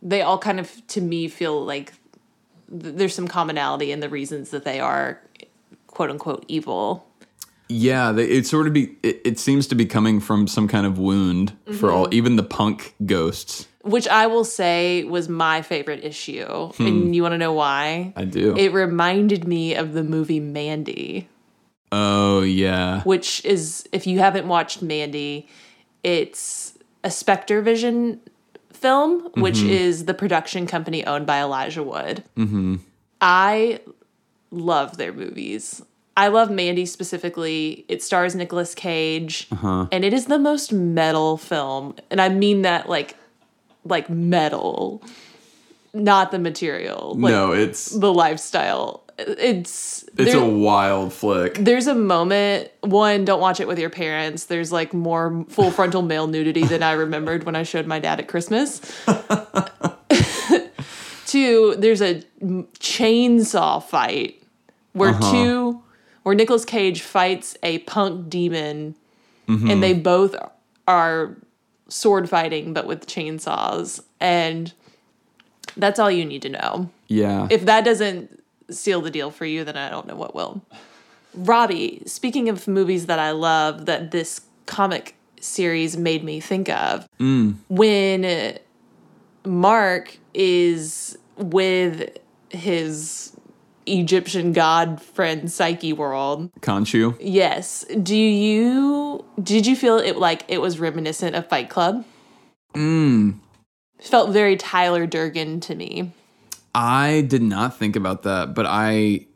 Speaker 3: They all kind of, to me, feel like th- there's some commonality in the reasons that they are, quote unquote, evil.
Speaker 2: Yeah. They, it sort of be, it, it seems to be coming from some kind of wound for all, mm-hmm. even the punk ghosts.
Speaker 3: Which I will say was my favorite issue, and hmm. you want to know why?
Speaker 2: I do.
Speaker 3: It reminded me of the movie Mandy.
Speaker 2: oh, yeah.
Speaker 3: which is if you haven't watched Mandy, it's a Spectre Vision film, which mm-hmm. is the production company owned by Elijah Wood. Mm-hmm. I love their movies. I love Mandy specifically. It stars Nicolas Cage, uh-huh. and it is the most metal film, and I mean that like, like metal, not the material. Like,
Speaker 2: no, it's
Speaker 3: the lifestyle. It's
Speaker 2: it's a wild flick.
Speaker 3: there's a moment one don't watch it with your parents there's like more full frontal male nudity than i remembered when i showed my dad at christmas two there's a chainsaw fight where uh-huh. two where Nicolas cage fights a punk demon and they both are sword fighting but with chainsaws and that's all you need to know
Speaker 2: Yeah.
Speaker 3: if that doesn't seal the deal for you, then I don't know what will. Robbie, speaking of movies that I love that this comic series made me think of, when Mark is with his Egyptian god friend Psyche World,
Speaker 2: Khonshu.
Speaker 3: yes, do you did you feel it like it was reminiscent of Fight Club? Mm. Felt very Tyler Durden to me.
Speaker 2: I did not think about that, but I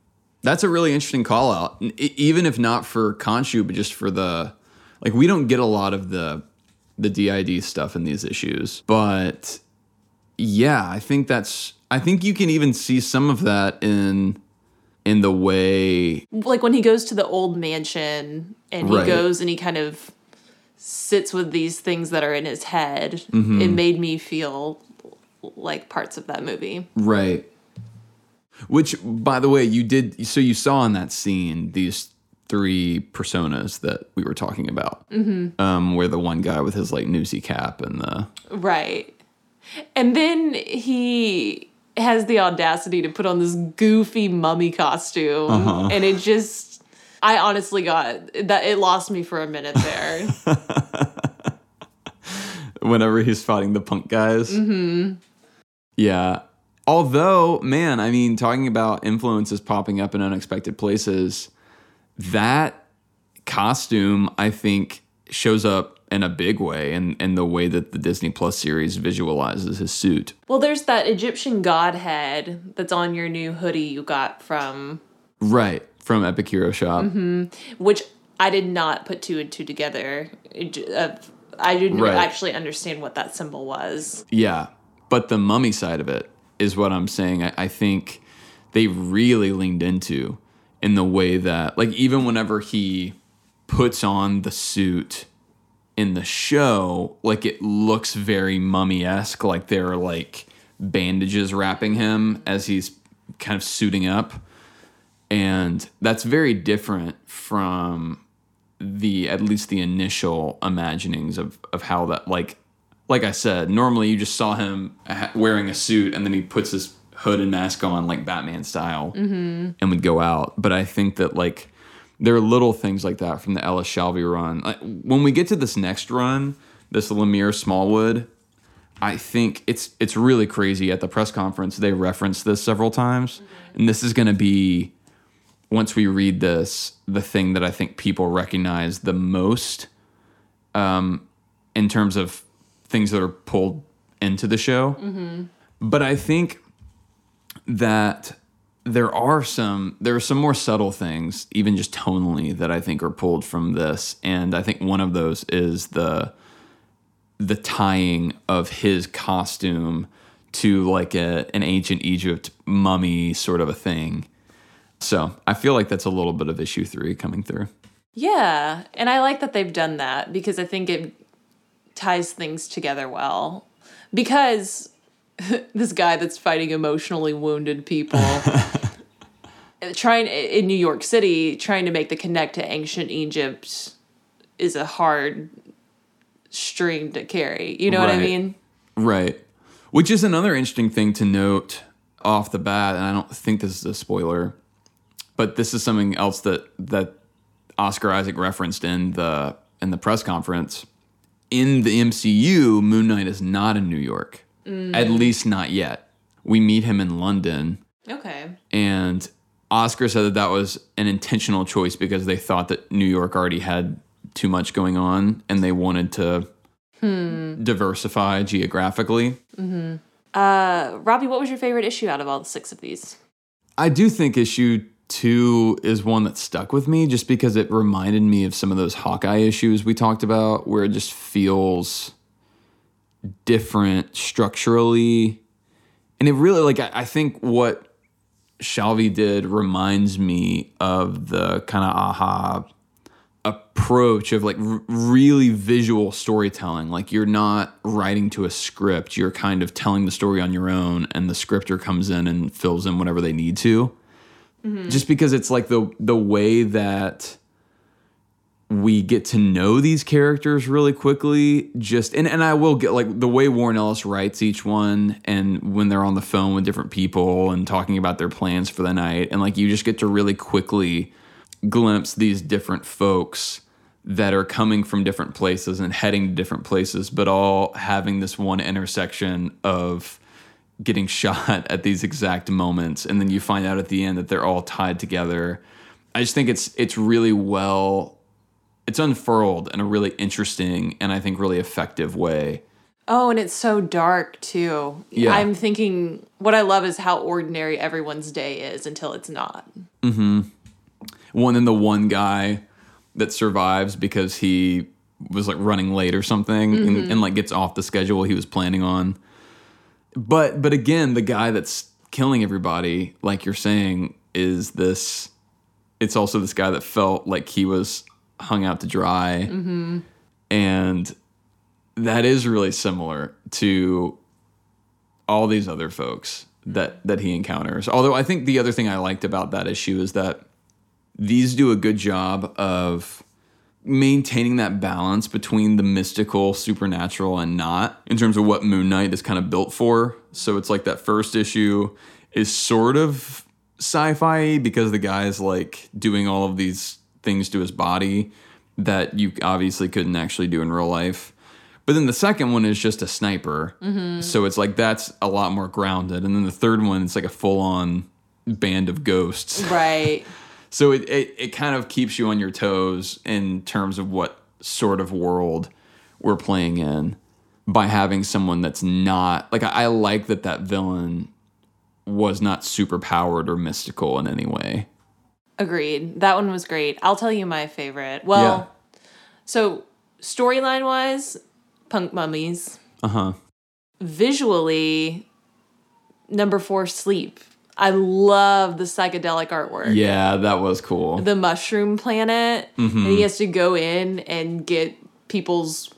Speaker 2: that's a really interesting call out. Even if not for Khonshu, but just for the like we don't get a lot of the the DID stuff in these issues. But yeah, I think that's I think you can even see some of that in in the way
Speaker 3: like when he goes to the old mansion and he
Speaker 2: Right.
Speaker 3: goes and he kind of sits with these things that are in his head.
Speaker 2: Mm-hmm.
Speaker 3: It made me feel like parts of that movie.
Speaker 2: Right. Which, by the way, you did. So you saw in that scene these three personas that we were talking about, mm-hmm. um, where the one guy with his like newsy cap and the
Speaker 3: Right. And then he has the audacity to put on this goofy mummy costume.
Speaker 2: Uh-huh.
Speaker 3: And it just I honestly got that it lost me for a minute there.
Speaker 2: whenever he's fighting the punk guys. Mm-hmm. Yeah. Although, man, I mean, talking about influences popping up in unexpected places, that costume, I think, shows up in a big way in, in the way that the Disney Plus series visualizes his suit.
Speaker 3: well, there's that Egyptian godhead that's on your new hoodie you got from
Speaker 2: Right. From Epic Hero Shop.
Speaker 3: which I did not put two and two together. Uh, I didn't
Speaker 2: Right.
Speaker 3: actually understand what that symbol was.
Speaker 2: Yeah. But the mummy side of it is what I'm saying. I, I think they really leaned into in the way that, like, even whenever he puts on the suit in the show, like, it looks very mummy esque. Like, there are, like, bandages wrapping him as he's kind of suiting up. And that's very different from the at least the initial imaginings of of how that like like I said normally you just saw him wearing a suit and then he puts his hood and mask on like Batman style mm-hmm. and would go out but I think that like there are little things like that from the Ellis Shalvey run. Like, when we get to this next run this Lemire Smallwood I think it's it's really crazy. At the press conference they referenced this several times. And this is going to be once we read this, the thing that I think people recognize the most um, in terms of things that are pulled into the show. But I think that there are some there are some more subtle things, even just tonally, that I think are pulled from this, and I think one of those is the the tying of his costume to like a, an ancient Egypt mummy sort of a thing. So I feel like that's a little bit of issue three coming through.
Speaker 3: Yeah, and I like that they've done that because I think it ties things together well. Because this guy that's fighting emotionally wounded people trying in New York City trying to make the connect to ancient Egypt is a hard string to carry. You know what I mean?
Speaker 2: Right. Which is another interesting thing to note off the bat, and I don't think this is a spoiler, but this is something else that that Oscar Isaac referenced in the in the press conference. In the MCU, Moon Knight is not in New York. At mm. least not yet. We meet him in London.
Speaker 3: Okay.
Speaker 2: And Oscar said that that was an intentional choice because they thought that New York already had too much going on and they wanted to hmm. diversify geographically. Mm-hmm.
Speaker 3: Uh, Robbie, what was your favorite issue out of all the six of these?
Speaker 2: I do think issue two is one that stuck with me just because it reminded me of some of those Hawkeye issues we talked about where it just feels different structurally. And it really, like, I, I think what Shalvey did reminds me of the kind of Aja approach of like r- really visual storytelling. Like you're not writing to a script, you're kind of telling the story on your own, and the scripter comes in and fills in whatever they need to. Mm-hmm. Just because it's like the the way that we get to know these characters really quickly just and, and i will get like the way warren ellis writes each one and when they're on the phone with different people and talking about their plans for the night and like you just get to really quickly glimpse these different folks that are coming from different places and heading to different places but all having this one intersection of getting shot at these exact moments and then you find out at the end that they're all tied together. I just think it's it's really well it's unfurled in a really interesting and I think really effective way.
Speaker 3: Oh, and it's so dark too.
Speaker 2: Yeah.
Speaker 3: I'm thinking what I love is how ordinary everyone's day is until it's not. Mm-hmm.
Speaker 2: One and the one guy that survives because he was like running late or something and, and like gets off the schedule he was planning on. But but again, the guy that's killing everybody, like you're saying, is this it's also this guy that felt like he was hung out to dry. Mm-hmm. And that is really similar to all these other folks that that he encounters. Although I think the other thing I liked about that issue is that these do a good job of maintaining that balance between the mystical, supernatural, and not in terms of what Moon Knight is kind of built for. So it's like that first issue is sort of sci-fi because the guy's like doing all of these things to his body that you obviously couldn't actually do in real life. But then the second one is just a sniper. Mm-hmm. So it's like that's a lot more grounded. And then the third one, it's like a full on band of ghosts.
Speaker 3: Right.
Speaker 2: So it, it, it kind of keeps you on your toes in terms of what sort of world we're playing in by having someone that's not like I, I like that that villain was not super powered or mystical in any way.
Speaker 3: Agreed. That one was great. I'll tell you my favorite. Well, so storyline wise, Punk Mummies.
Speaker 2: Uh huh.
Speaker 3: Visually, number four, Sleep. I love the psychedelic artwork.
Speaker 2: Yeah, that was cool.
Speaker 3: The mushroom planet,
Speaker 2: Mm-hmm.
Speaker 3: and he has to go in and get people's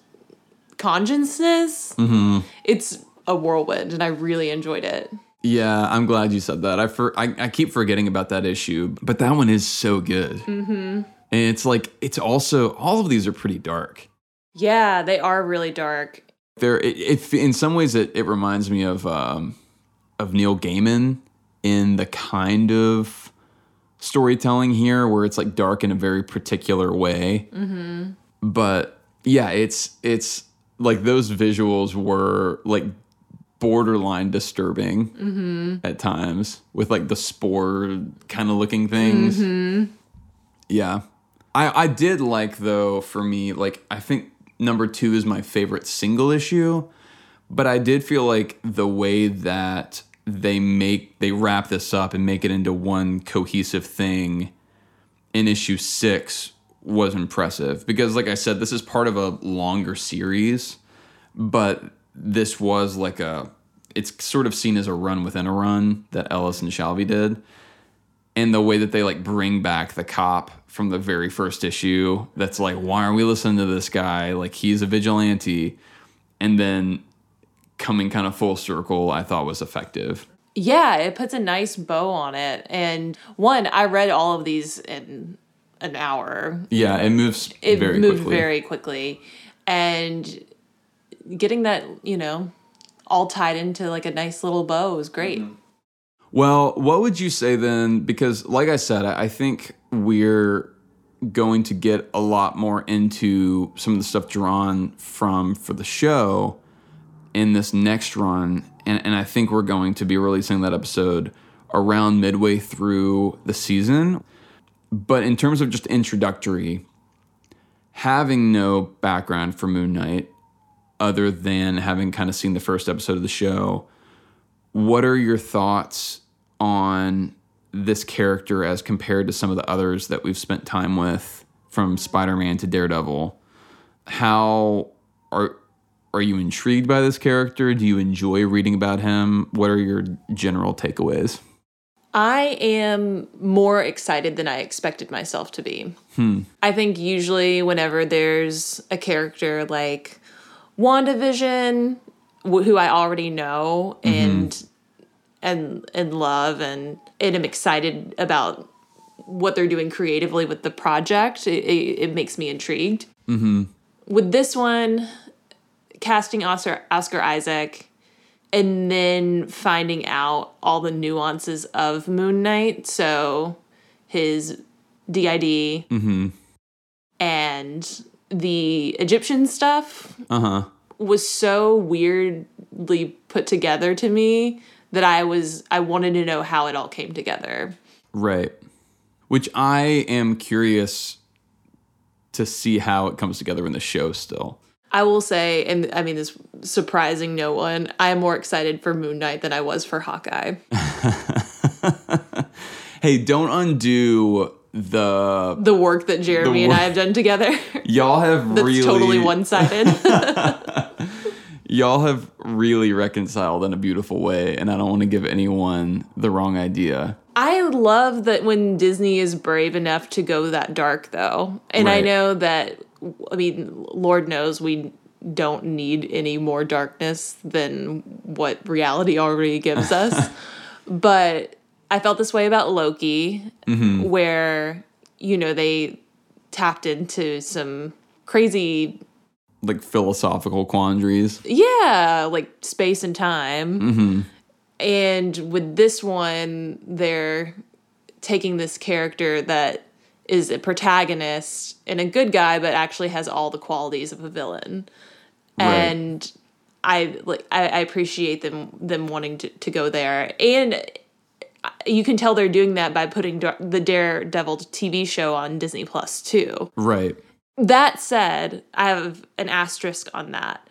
Speaker 3: consciousness.
Speaker 2: Mm-hmm.
Speaker 3: It's a whirlwind, and I really enjoyed it.
Speaker 2: Yeah, I'm glad you said that. I for I, I keep forgetting about that issue, but that one is so good. Mm-hmm. And it's like it's also all of these are pretty dark.
Speaker 3: Yeah, they are really dark.
Speaker 2: There, it, it in some ways it, it reminds me of um, of Neil Gaiman in the kind of storytelling here, where it's like dark in a very particular way. Mm-hmm. But yeah, it's it's like those visuals were like borderline disturbing mm-hmm. at times with like the spore kind of looking things. Mm-hmm. Yeah. I I did like though for me like I think number 2 is my favorite single issue, but I did feel like the way that they make they wrap this up and make it into one cohesive thing in issue 6 was impressive because like I said this is part of a longer series, but this was like a it's sort of seen as a run within a run that Ellis and Shalvey did and the way that they like bring back the cop from the very first issue that's like why aren't we listening to this guy like he's a vigilante and then coming kind of full circle i thought was effective
Speaker 3: Yeah, it puts a nice bow on it. And one, I read all of these in an hour.
Speaker 2: yeah it moves
Speaker 3: It
Speaker 2: very
Speaker 3: moved
Speaker 2: quickly
Speaker 3: very quickly. And getting that, you know, all tied into like a nice little bow is great. Mm-hmm.
Speaker 2: Well, what would you say then? Because, like I said, I I think we're going to get a lot more into some of the stuff drawn from for the show in this next run. And, and I think we're going to be releasing that episode around midway through the season. But in terms of just introductory, having no background for Moon Knight, other than having kind of seen the first episode of the show, what are your thoughts on this character as compared to some of the others that we've spent time with from Spider-Man to Daredevil? How are are you intrigued by this character? Do you enjoy reading about him? What are your general takeaways?
Speaker 3: I am more excited than I expected myself to be. Hmm. I think usually whenever there's a character like WandaVision, wh- who I already know mm-hmm. and and and love, and and am excited about what they're doing creatively with the project, it, it, it makes me intrigued. Mm-hmm. With this one, casting Oscar Oscar Isaac and then finding out all the nuances of Moon Knight. So his DID mm-hmm. and the Egyptian stuff
Speaker 2: Uh huh.
Speaker 3: was so weirdly put together to me that I was I wanted to know how it all came together.
Speaker 2: Right. Which I am curious to see how it comes together in the show still.
Speaker 3: I will say, and I mean this surprising no one, I am more excited for Moon Knight than I was for Hawkeye.
Speaker 2: Hey, don't undo the
Speaker 3: The work that Jeremy and I have done together.
Speaker 2: y'all have
Speaker 3: That's
Speaker 2: really
Speaker 3: totally one sided.
Speaker 2: y'all have really reconciled in a beautiful way and i don't want to give anyone the wrong idea
Speaker 3: I love that when Disney is brave enough to go that dark, though. And I know that I mean, Lord knows we don't need any more darkness than what reality already gives us. but I felt this way about Loki, mm-hmm. where, you know, they tapped into some crazy,
Speaker 2: Like philosophical quandaries.
Speaker 3: yeah, like space and time. Mm-hmm. And with this one, they're taking this character that is a protagonist and a good guy, but actually has all the qualities of a villain.
Speaker 2: Right.
Speaker 3: And I like I, I appreciate them them wanting to, to go there. And you can tell they're doing that by putting Dar- the Daredevil TV show on Disney Plus too.
Speaker 2: Right.
Speaker 3: That said, I have an asterisk on that.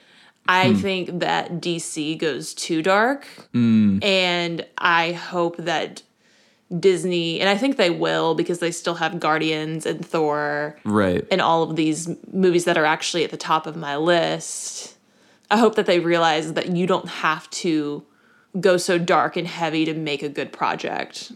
Speaker 3: I hmm. think that DC goes too dark. Hmm. And I hope that Disney, and I think they will because they still have Guardians and Thor
Speaker 2: Right.
Speaker 3: and all of these movies that are actually at the top of my list. I hope that they realize that you don't have to go so dark and heavy to make a good project.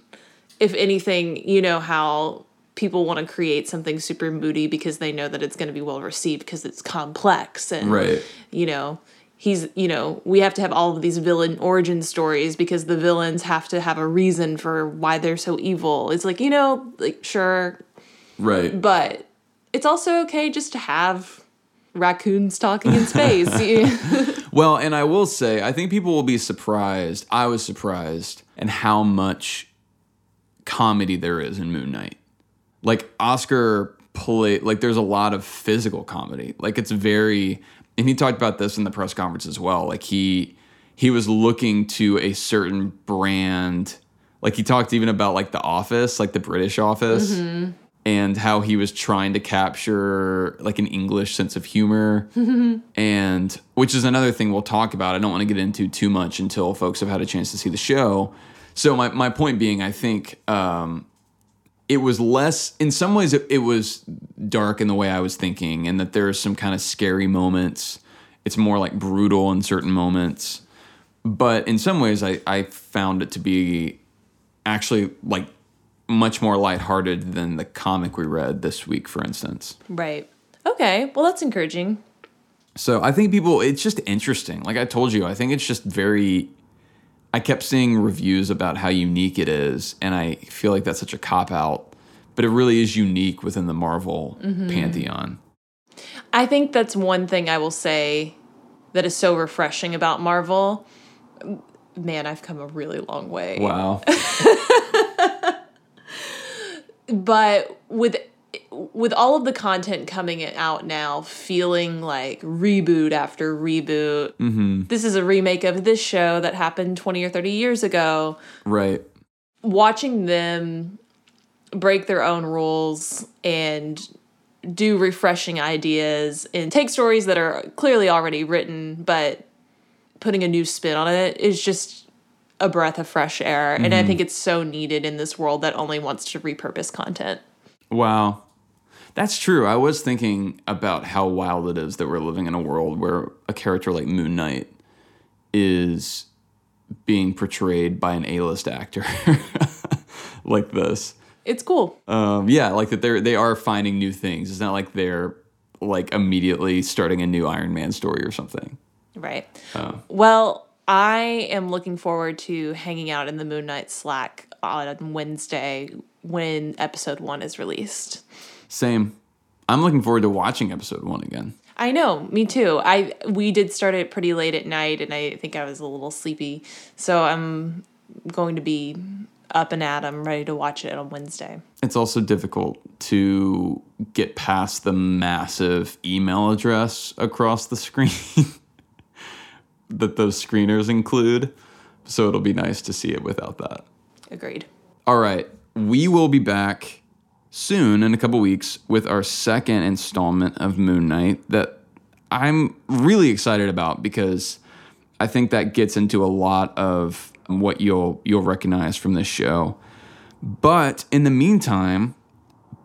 Speaker 3: If anything, you know how people want to create something super moody because they know that it's going to be well received because it's complex and
Speaker 2: Right.
Speaker 3: you know he's you know we have to have all of these villain origin stories because the villains have to have a reason for why they're so evil it's like you know like sure
Speaker 2: Right.
Speaker 3: but it's also okay just to have raccoons talking in space.
Speaker 2: Well, and I will say, I think people will be surprised. I was surprised and how much comedy there is in Moon Knight. Like Oscar play like there's a lot of physical comedy. Like it's very and he talked about this in the press conference as well. Like he he was looking to a certain brand. Like he talked even about like the office, like the British office mm-hmm. And how he was trying to capture like an English sense of humor. and which is another thing we'll talk about. I don't want to get into too much until folks have had a chance to see the show. So my, my point being, I think um, it was less in some ways it, it was dark in the way I was thinking, and that there are some kind of scary moments. It's more like brutal in certain moments. But in some ways I, I found it to be actually like much more lighthearted than the comic we read this week, for instance.
Speaker 3: right. Okay. Well, that's encouraging.
Speaker 2: So I think people, it's just interesting. Like I told you, I think it's just very. I kept seeing reviews about how unique it is, and I feel like that's such a cop out, but it really is unique within the Marvel mm-hmm. pantheon.
Speaker 3: I think that's one thing I will say that is so refreshing about Marvel. Man, I've come a really long way.
Speaker 2: Wow.
Speaker 3: but with with all of the content coming out now feeling like reboot after reboot. Mm-hmm. This is a remake of this show that happened 20 or 30 years ago.
Speaker 2: Right.
Speaker 3: watching them break their own rules and do refreshing ideas and take stories that are clearly already written but putting a new spin on it is just a breath of fresh air and i think it's so needed in this world that only wants to repurpose content
Speaker 2: Wow. That's true. I was thinking about how wild it is that we're living in a world where a character like Moon Knight is being portrayed by an A-list actor like this.
Speaker 3: it's cool
Speaker 2: Um, yeah, like that they're they are finding new things. It's not like they're like immediately starting a new Iron Man story or something.
Speaker 3: Right. Well, I am looking forward to hanging out in the Moon Knight Slack on Wednesday when episode one is released.
Speaker 2: Same. I'm looking forward to watching episode one again.
Speaker 3: I know, me too. I we did start it pretty late at night, and I think I was a little sleepy, so I'm going to be up and at 'em, ready to watch it on Wednesday.
Speaker 2: It's also difficult to get past the massive email address across the screen that those screeners include. So it'll be nice to see it without that.
Speaker 3: Agreed.
Speaker 2: All right. We will be back soon in a couple weeks with our second installment of Moon Knight that I'm really excited about because I think that gets into a lot of what you'll you'll recognize from this show. But in the meantime,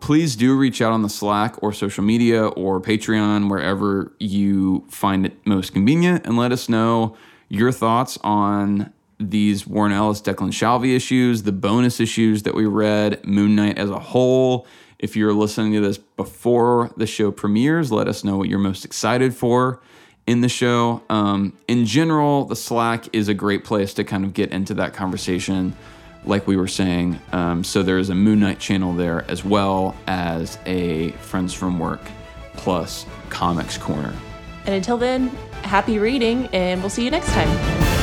Speaker 2: please do reach out on the Slack or social media or Patreon, wherever you find it most convenient, and let us know your thoughts on these Warren Ellis, Declan Shalvey issues, the bonus issues that we read, Moon Knight as a whole. If you're listening to this before the show premieres, let us know what you're most excited for in the show. Um, in general, the Slack is a great place to kind of get into that conversation, like we were saying. Um, so there's a Moon Knight channel there as well as a Friends from Work plus Comics Corner.
Speaker 3: And until then, happy reading, and we'll see you next time.